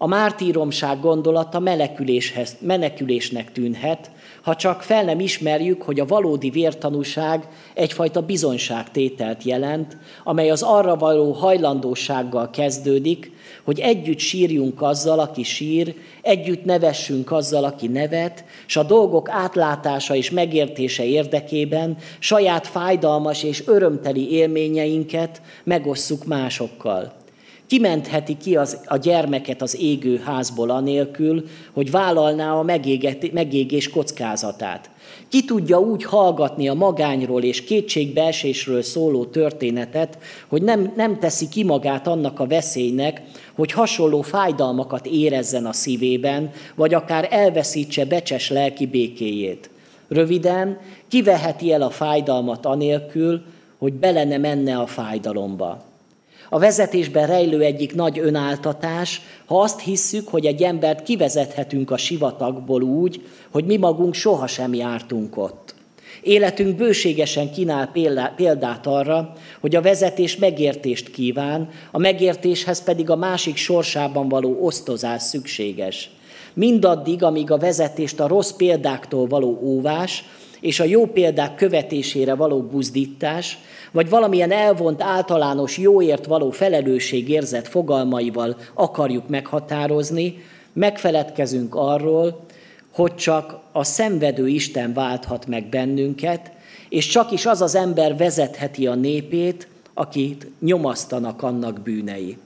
A mártíromság gondolata meneküléshez, menekülésnek tűnhet, ha csak fel nem ismerjük, hogy a valódi vértanúság egyfajta bizonyságtételt jelent, amely az arra való hajlandósággal kezdődik, hogy együtt sírjunk azzal, aki sír, együtt nevessünk azzal, aki nevet, és a dolgok átlátása és megértése érdekében saját fájdalmas és örömteli élményeinket megosszuk másokkal. Kimentheti ki az, a gyermeket az égő házból anélkül, hogy vállalná a megéget, megégés kockázatát. Ki tudja úgy hallgatni a magányról és kétségbeesésről szóló történetet, hogy nem, nem teszi ki magát annak a veszélynek, hogy hasonló fájdalmakat érezzen a szívében, vagy akár elveszítse becses lelki békéjét. Röviden, kiveheti el a fájdalmat anélkül, hogy bele ne menne a fájdalomba. A vezetésben rejlő egyik nagy önáltatás, ha azt hisszük, hogy egy embert kivezethetünk a sivatagból úgy, hogy mi magunk sohasem jártunk ott. Életünk bőségesen kínál példát arra, hogy a vezetés megértést kíván, a megértéshez pedig a másik sorsában való osztozás szükséges. Mindaddig, amíg a vezetést a rossz példáktól való óvás és a jó példák követésére való buzdítás, vagy valamilyen elvont általános jóért való felelősségérzet fogalmaival akarjuk meghatározni, megfeledkezünk arról, hogy csak a szenvedő Isten válthat meg bennünket, és csak is az az ember vezetheti a népét, akit nyomasztanak annak bűnei.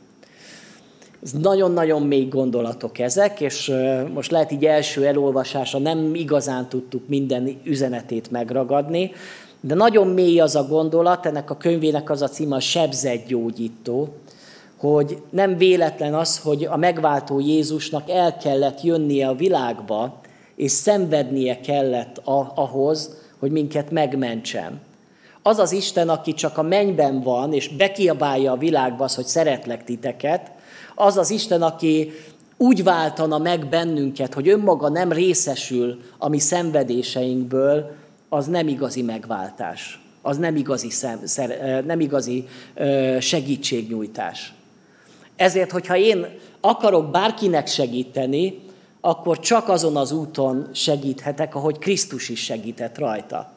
Nagyon-nagyon mély gondolatok ezek, és most lehet így első elolvasása nem igazán tudtuk minden üzenetét megragadni, de nagyon mély az a gondolat, ennek a könyvének az a címe a sebzett gyógyító, hogy nem véletlen az, hogy a megváltó Jézusnak el kellett jönnie a világba, és szenvednie kellett ahhoz, hogy minket megmentsen. Az az Isten, aki csak a mennyben van, és bekiabálja a világba az, hogy szeretlek titeket, az az Isten, aki úgy váltana meg bennünket, hogy önmaga nem részesül a mi szenvedéseinkből, az nem igazi megváltás. Az nem igazi, szem, szer, nem igazi segítségnyújtás. Ezért, hogyha én akarok bárkinek segíteni, akkor csak azon az úton segíthetek, ahogy Krisztus is segített rajta,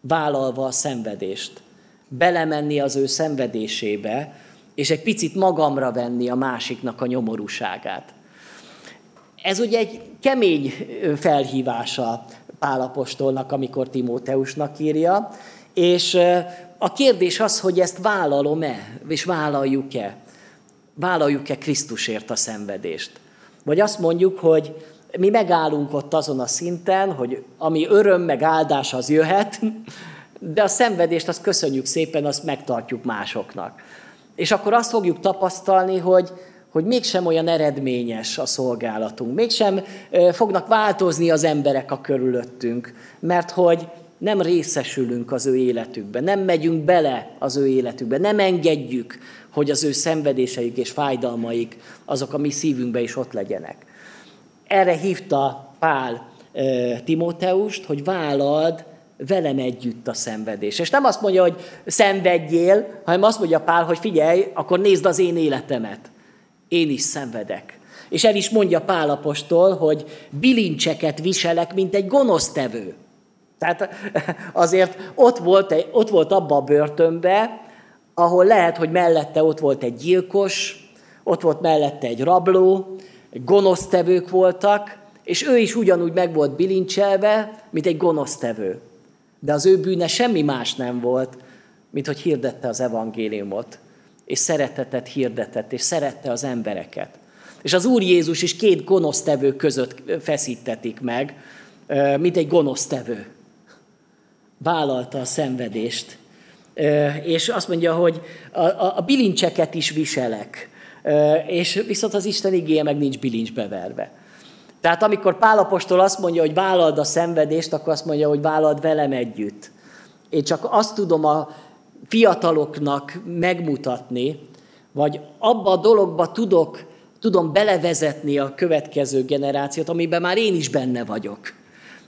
vállalva a szenvedést. Belemenni az ő szenvedésébe, és egy picit magamra venni a másiknak a nyomorúságát. Ez ugye egy kemény felhívása Pálapostolnak, amikor Timóteusnak írja, és a kérdés az, hogy ezt vállalom-e, és vállaljuk-e. Vállaljuk-e Krisztusért a szenvedést. Vagy azt mondjuk, hogy mi megállunk ott azon a szinten, hogy ami öröm meg áldás az jöhet, de a szenvedést azt köszönjük szépen, azt megtartjuk másoknak. És akkor azt fogjuk tapasztalni, hogy, hogy mégsem olyan eredményes a szolgálatunk, mégsem fognak változni az emberek a körülöttünk, mert hogy nem részesülünk az ő életükbe, nem megyünk bele az ő életükbe, nem engedjük, hogy az ő szenvedéseik és fájdalmaik azok a mi szívünkbe is ott legyenek. Erre hívta Pál Timóteust, hogy vállald velem együtt a szenvedés. És nem azt mondja, hogy szenvedjél, hanem azt mondja Pál, hogy figyelj, akkor nézd az én életemet. Én is szenvedek. És el is mondja Pál apostol, hogy bilincseket viselek, mint egy gonosztevő. Tehát azért ott volt, ott volt abba a börtönbe, ahol lehet, hogy mellette ott volt egy gyilkos, ott volt mellette egy rabló, gonosztevők voltak, és ő is ugyanúgy meg volt bilincselve, mint egy gonosztevő. De az ő bűne semmi más nem volt, mint hogy hirdette az evangéliumot, és szeretetet hirdetett, és szerette az embereket. És az Úr Jézus is két gonosztevő között feszítetik meg, mint egy gonosztevő. Vállalta a szenvedést. És azt mondja, hogy a, a, a bilincseket is viselek. És viszont az Isten igéje meg nincs bilincsbe verve. Tehát amikor Pálapostól azt mondja, hogy vállald a szenvedést, akkor azt mondja, hogy vállald velem együtt. Én csak azt tudom a fiataloknak megmutatni, vagy abba a dologba tudok, tudom belevezetni a következő generációt, amiben már én is benne vagyok.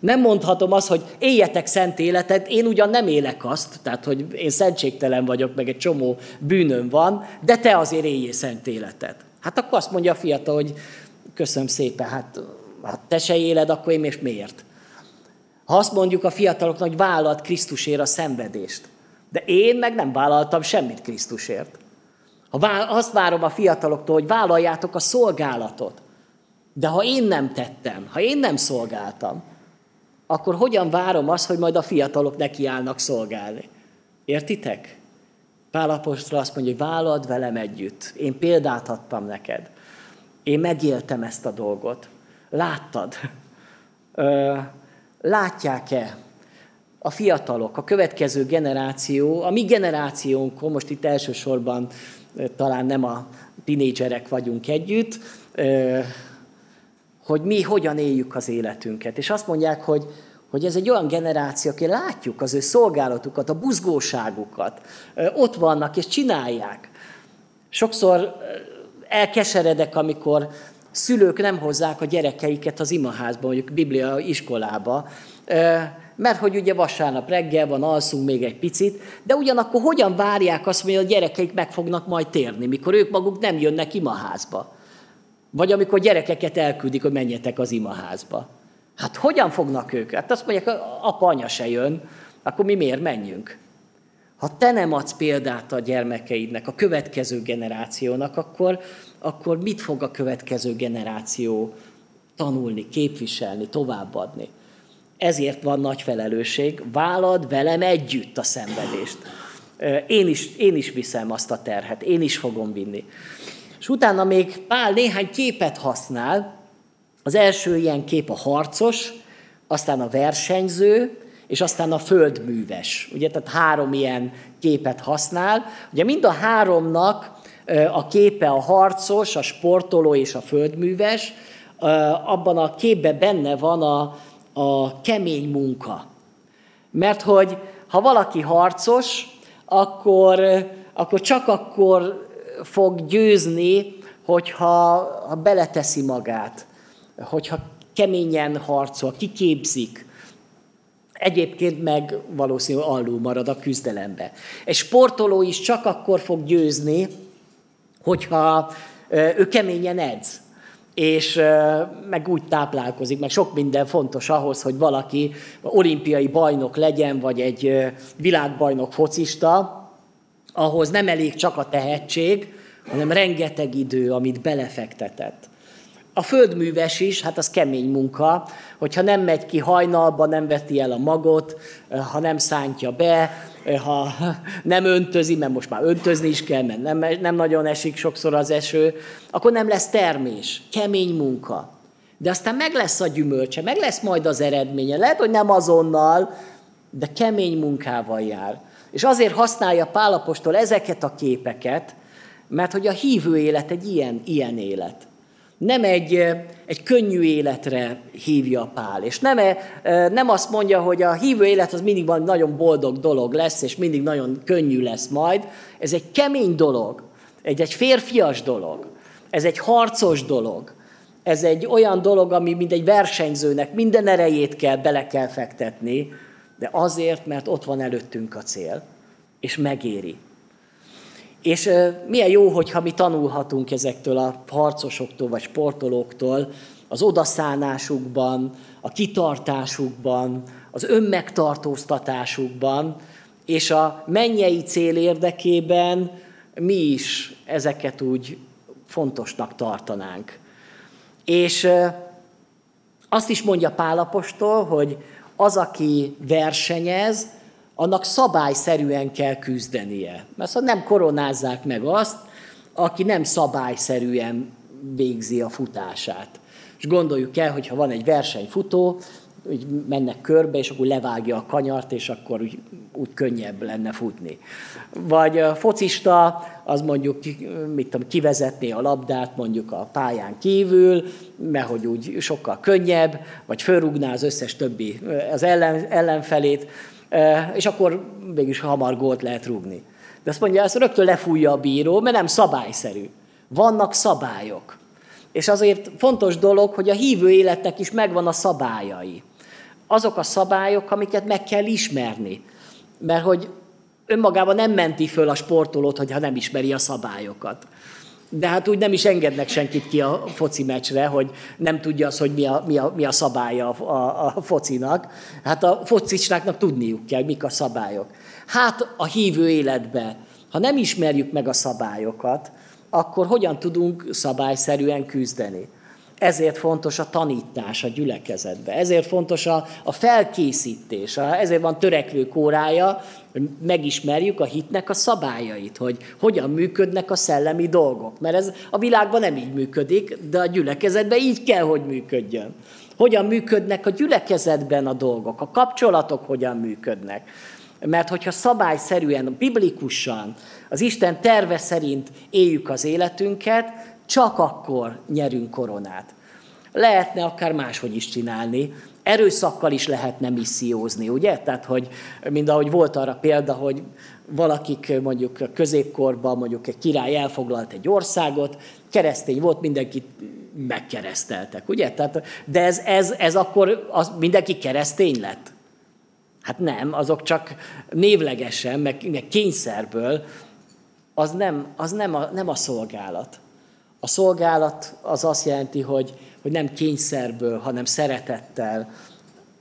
Nem mondhatom azt, hogy éljetek szent életet, én ugyan nem élek azt, tehát hogy én szentségtelen vagyok, meg egy csomó bűnöm van, de te azért éljél szent életet. Hát akkor azt mondja a fiatal, hogy köszönöm szépen, hát hát te se éled, akkor én és miért? Ha azt mondjuk a fiataloknak, hogy vállalt Krisztusért a szenvedést, de én meg nem vállaltam semmit Krisztusért. Ha azt várom a fiataloktól, hogy vállaljátok a szolgálatot, de ha én nem tettem, ha én nem szolgáltam, akkor hogyan várom azt, hogy majd a fiatalok nekiállnak szolgálni? Értitek? Pál apostol azt mondja, hogy vállald velem együtt. Én példát adtam neked. Én megéltem ezt a dolgot. Láttad? Látják-e a fiatalok, a következő generáció, a mi generációnkon, most itt elsősorban talán nem a tinédzserek vagyunk együtt, hogy mi hogyan éljük az életünket. És azt mondják, hogy, hogy ez egy olyan generáció, aki látjuk az ő szolgálatukat, a buzgóságukat, ott vannak és csinálják. Sokszor elkeseredek, amikor szülők nem hozzák a gyerekeiket az imaházba, mondjuk biblia iskolába, mert hogy ugye vasárnap reggel van, alszunk még egy picit, de ugyanakkor hogyan várják azt, hogy a gyerekeik meg fognak majd térni, mikor ők maguk nem jönnek imaházba? Vagy amikor gyerekeket elküldik, hogy menjetek az imaházba. Hát hogyan fognak ők? Hát azt mondják, apa, anya se jön, akkor mi miért menjünk? Ha te nem adsz példát a gyermekeidnek, a következő generációnak, akkor, akkor mit fog a következő generáció tanulni, képviselni, továbbadni? Ezért van nagy felelősség, vállad velem együtt a szenvedést. Én is, én is viszem azt a terhet, én is fogom vinni. És utána még Pál néhány képet használ. Az első ilyen kép a harcos, aztán a versenyző, és aztán a földműves. Ugye, tehát három ilyen képet használ. Ugye mind a háromnak a képe a harcos, a sportoló és a földműves, abban a képben benne van a, a kemény munka. Mert hogy ha valaki harcos, akkor, akkor csak akkor fog győzni, hogyha ha beleteszi magát, hogyha keményen harcol, kiképzik, Egyébként meg valószínűleg alul marad a küzdelembe. Egy sportoló is csak akkor fog győzni, hogyha ő keményen edz. és meg úgy táplálkozik, meg sok minden fontos ahhoz, hogy valaki olimpiai bajnok legyen, vagy egy világbajnok focista, ahhoz nem elég csak a tehetség, hanem rengeteg idő, amit belefektetett. A földműves is, hát az kemény munka, hogyha nem megy ki hajnalba, nem veti el a magot, ha nem szántja be, ha nem öntözi, mert most már öntözni is kell, mert nem, nem nagyon esik sokszor az eső, akkor nem lesz termés. Kemény munka. De aztán meg lesz a gyümölcse, meg lesz majd az eredménye. Lehet, hogy nem azonnal, de kemény munkával jár. És azért használja Pálapostól ezeket a képeket, mert hogy a hívő élet egy ilyen, ilyen élet. Nem egy, egy könnyű életre hívja Pál. És nem, nem azt mondja, hogy a hívő élet az mindig van nagyon boldog dolog lesz, és mindig nagyon könnyű lesz majd. Ez egy kemény dolog, egy, egy férfias dolog, ez egy harcos dolog, ez egy olyan dolog, ami mint egy versenyzőnek minden erejét kell, bele kell fektetni, de azért, mert ott van előttünk a cél, és megéri. És milyen jó, hogyha mi tanulhatunk ezektől a harcosoktól, vagy sportolóktól, az odaszánásukban, a kitartásukban, az önmegtartóztatásukban, és a mennyei cél érdekében mi is ezeket úgy fontosnak tartanánk. És azt is mondja Pálapostól, hogy az, aki versenyez, annak szabályszerűen kell küzdenie. Mert szóval nem koronázzák meg azt, aki nem szabályszerűen végzi a futását. És gondoljuk el, hogyha van egy versenyfutó, úgy mennek körbe, és akkor levágja a kanyart, és akkor úgy, úgy könnyebb lenne futni. Vagy a focista, az mondjuk mit tudom, kivezetné a labdát mondjuk a pályán kívül, mert hogy úgy sokkal könnyebb, vagy fölrúgná az összes többi, az ellen, ellenfelét, és akkor mégis hamar gólt lehet rúgni. De azt mondja, ezt rögtön lefújja a bíró, mert nem szabályszerű. Vannak szabályok. És azért fontos dolog, hogy a hívő életnek is megvan a szabályai. Azok a szabályok, amiket meg kell ismerni. Mert hogy önmagában nem menti föl a sportolót, hogyha nem ismeri a szabályokat de hát úgy nem is engednek senkit ki a foci meccsre, hogy nem tudja az, hogy mi a, mi a, mi a szabálya a, a, a focinak. Hát a focistáknak tudniuk kell, mik a szabályok. Hát a hívő életbe, ha nem ismerjük meg a szabályokat, akkor hogyan tudunk szabályszerűen küzdeni? Ezért fontos a tanítás a gyülekezetbe, ezért fontos a, a felkészítés, ezért van törekvő kórája, hogy megismerjük a hitnek a szabályait, hogy hogyan működnek a szellemi dolgok. Mert ez a világban nem így működik, de a gyülekezetben így kell, hogy működjön. Hogyan működnek a gyülekezetben a dolgok, a kapcsolatok hogyan működnek. Mert hogyha szabályszerűen, biblikusan, az Isten terve szerint éljük az életünket, csak akkor nyerünk koronát. Lehetne akár máshogy is csinálni, erőszakkal is lehetne missziózni, ugye? Tehát, hogy mind ahogy volt arra példa, hogy valakik mondjuk középkorban mondjuk egy király elfoglalt egy országot, keresztény volt, mindenkit megkereszteltek, ugye? Tehát, de ez, ez, ez akkor az, mindenki keresztény lett? Hát nem, azok csak névlegesen, meg, meg kényszerből, az nem, az nem a, nem a szolgálat. A szolgálat az azt jelenti, hogy, hogy nem kényszerből, hanem szeretettel,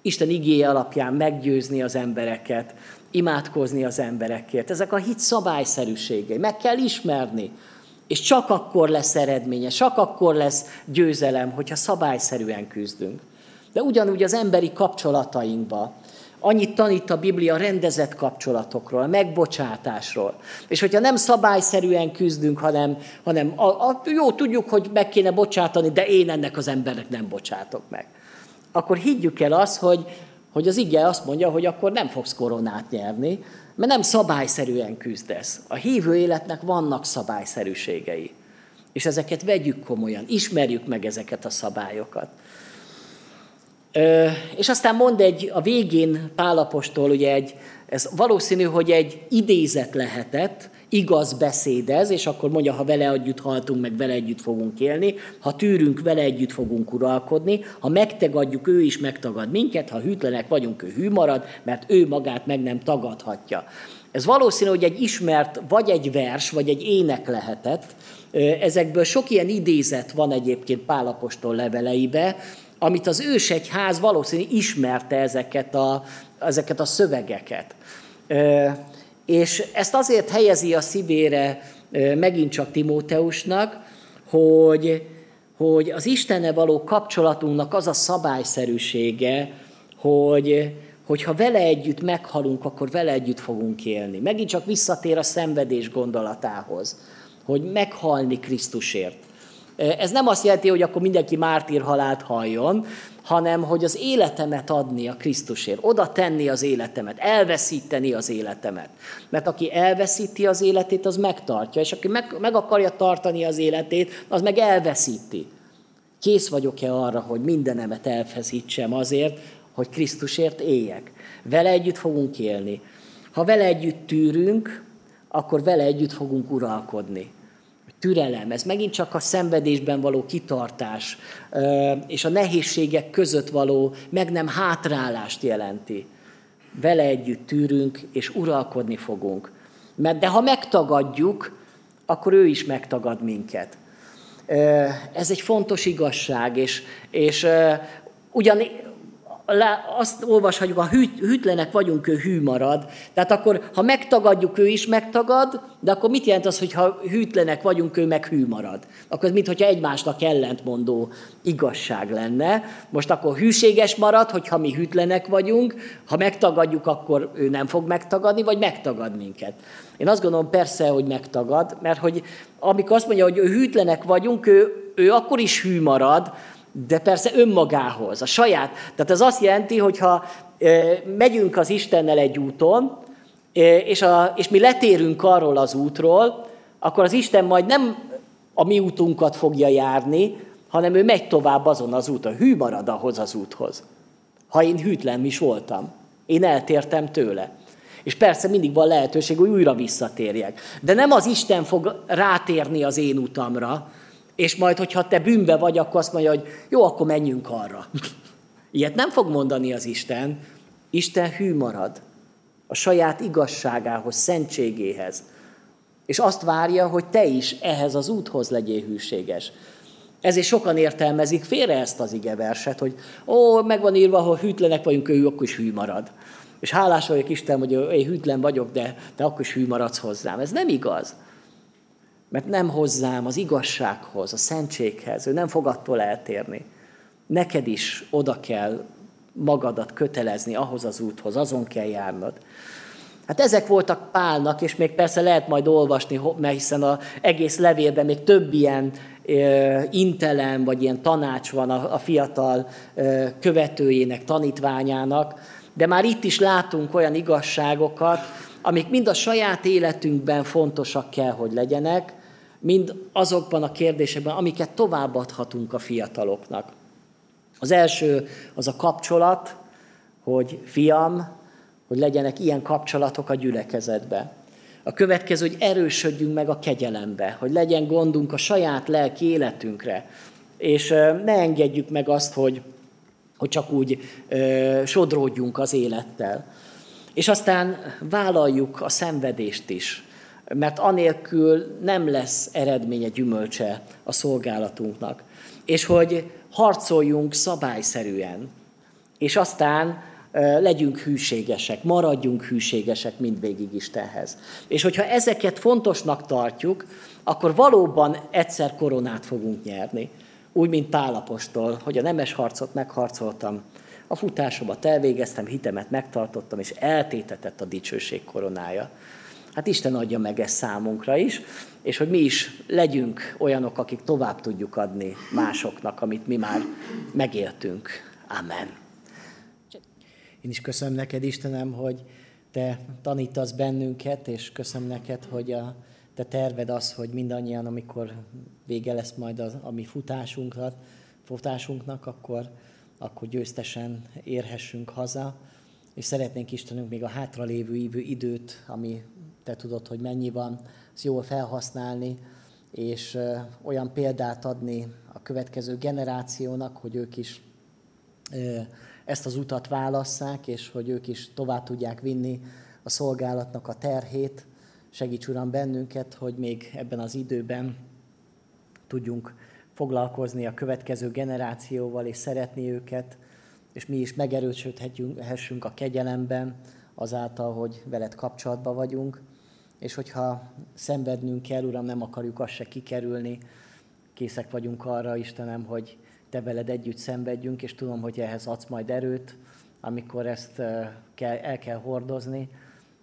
Isten igéje alapján meggyőzni az embereket, imádkozni az emberekért. Ezek a hit szabályszerűségei. Meg kell ismerni. És csak akkor lesz eredménye, csak akkor lesz győzelem, hogyha szabályszerűen küzdünk. De ugyanúgy az emberi kapcsolatainkba, Annyit tanít a Biblia rendezett kapcsolatokról, a megbocsátásról. És hogyha nem szabályszerűen küzdünk, hanem, hanem a, a, jó, tudjuk, hogy meg kéne bocsátani, de én ennek az embernek nem bocsátok meg. Akkor higgyük el azt, hogy, hogy az ige azt mondja, hogy akkor nem fogsz koronát nyerni, mert nem szabályszerűen küzdesz. A hívő életnek vannak szabályszerűségei. És ezeket vegyük komolyan, ismerjük meg ezeket a szabályokat. És aztán mond egy, a végén Pálapostól, ugye egy, ez valószínű, hogy egy idézet lehetett, igaz beszédez, és akkor mondja, ha vele együtt haltunk, meg vele együtt fogunk élni, ha tűrünk, vele együtt fogunk uralkodni, ha megtagadjuk, ő is megtagad minket, ha hűtlenek vagyunk, ő hű marad, mert ő magát meg nem tagadhatja. Ez valószínű, hogy egy ismert, vagy egy vers, vagy egy ének lehetett. Ezekből sok ilyen idézet van egyébként Pálapostól leveleibe, amit az ősegyház valószínű ismerte ezeket a, ezeket a szövegeket. És ezt azért helyezi a szívére megint csak Timóteusnak, hogy, hogy az Istenne való kapcsolatunknak az a szabályszerűsége, hogy, hogyha vele együtt meghalunk, akkor vele együtt fogunk élni. Megint csak visszatér a szenvedés gondolatához, hogy meghalni Krisztusért. Ez nem azt jelenti, hogy akkor mindenki mártír halált halljon, hanem hogy az életemet adni a Krisztusért, oda tenni az életemet, elveszíteni az életemet. Mert aki elveszíti az életét, az megtartja, és aki meg, meg akarja tartani az életét, az meg elveszíti. Kész vagyok-e arra, hogy mindenemet elfeszítsem azért, hogy Krisztusért éljek. Vele együtt fogunk élni. Ha vele együtt tűrünk, akkor vele együtt fogunk uralkodni türelem, ez megint csak a szenvedésben való kitartás és a nehézségek között való meg nem hátrálást jelenti. Vele együtt tűrünk, és uralkodni fogunk. Mert de ha megtagadjuk, akkor ő is megtagad minket. Ez egy fontos igazság, és, és ugyan azt olvashatjuk, ha hűt, hűtlenek vagyunk, ő hű marad. Tehát akkor, ha megtagadjuk, ő is megtagad, de akkor mit jelent az, hogy ha hűtlenek vagyunk, ő meg hű marad? Akkor mintha egymásnak ellentmondó igazság lenne. Most akkor hűséges marad, hogyha mi hűtlenek vagyunk, ha megtagadjuk, akkor ő nem fog megtagadni, vagy megtagad minket. Én azt gondolom persze, hogy megtagad, mert hogy amikor azt mondja, hogy hűtlenek vagyunk, ő, ő akkor is hű marad, de persze önmagához, a saját. Tehát ez azt jelenti, hogy ha megyünk az Istennel egy úton, és, a, és mi letérünk arról az útról, akkor az Isten majd nem a mi útunkat fogja járni, hanem ő megy tovább azon az úton. Hű marad ahhoz az úthoz. Ha én hűtlen is voltam. Én eltértem tőle. És persze mindig van lehetőség, hogy újra visszatérjek. De nem az Isten fog rátérni az én utamra, és majd, hogyha te bűnbe vagy, akkor azt mondja, hogy jó, akkor menjünk arra. Ilyet nem fog mondani az Isten. Isten hű marad a saját igazságához, szentségéhez. És azt várja, hogy te is ehhez az úthoz legyél hűséges. Ezért sokan értelmezik félre ezt az igeverset, hogy ó, meg van írva, ha hűtlenek vagyunk, ő akkor is hű marad. És hálás vagyok Isten, hogy én hűtlen vagyok, de te akkor is hű maradsz hozzám. Ez nem igaz. Mert nem hozzám az igazsághoz, a szentséghez, ő nem fog attól eltérni. Neked is oda kell magadat kötelezni ahhoz az úthoz, azon kell járnod. Hát ezek voltak Pálnak, és még persze lehet majd olvasni, mert hiszen az egész levélben még több ilyen intelem, vagy ilyen tanács van a, fiatal követőjének, tanítványának, de már itt is látunk olyan igazságokat, amik mind a saját életünkben fontosak kell, hogy legyenek, mind azokban a kérdésekben, amiket továbbadhatunk a fiataloknak. Az első az a kapcsolat, hogy fiam, hogy legyenek ilyen kapcsolatok a gyülekezetbe. A következő, hogy erősödjünk meg a kegyelembe, hogy legyen gondunk a saját lelki életünkre, és ne engedjük meg azt, hogy, hogy csak úgy ö, sodródjunk az élettel. És aztán vállaljuk a szenvedést is, mert anélkül nem lesz eredménye, gyümölcse a szolgálatunknak. És hogy harcoljunk szabályszerűen, és aztán legyünk hűségesek, maradjunk hűségesek mindvégig Istenhez. És hogyha ezeket fontosnak tartjuk, akkor valóban egyszer koronát fogunk nyerni. Úgy, mint Pálapostól, hogy a nemes harcot megharcoltam, a futásomat elvégeztem, hitemet megtartottam, és eltétetett a dicsőség koronája. Hát Isten adja meg ezt számunkra is, és hogy mi is legyünk olyanok, akik tovább tudjuk adni másoknak, amit mi már megéltünk. Amen. Én is köszönöm neked, Istenem, hogy te tanítasz bennünket, és köszönöm neked, hogy a te terved az, hogy mindannyian, amikor vége lesz majd a, a mi futásunknak, futásunknak, akkor, akkor győztesen érhessünk haza, és szeretnénk Istenünk még a hátralévő időt, ami te tudod, hogy mennyi van, azt jól felhasználni, és olyan példát adni a következő generációnak, hogy ők is ezt az utat válasszák, és hogy ők is tovább tudják vinni a szolgálatnak a terhét. Segíts Uram bennünket, hogy még ebben az időben tudjunk foglalkozni a következő generációval, és szeretni őket, és mi is megerősödhessünk a kegyelemben, azáltal, hogy veled kapcsolatban vagyunk, és hogyha szenvednünk kell, Uram, nem akarjuk azt se kikerülni, készek vagyunk arra, Istenem, hogy Te veled együtt szenvedjünk, és tudom, hogy ehhez adsz majd erőt, amikor ezt kell, el kell hordozni,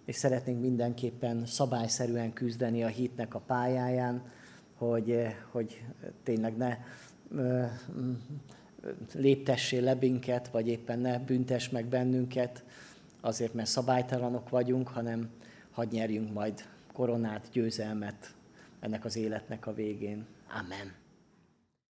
és szeretnénk mindenképpen szabályszerűen küzdeni a hitnek a pályáján, hogy, hogy tényleg ne léptessél le minket, vagy éppen ne büntess meg bennünket, azért, mert szabálytalanok vagyunk, hanem hadd nyerjünk majd koronát, győzelmet ennek az életnek a végén. Amen.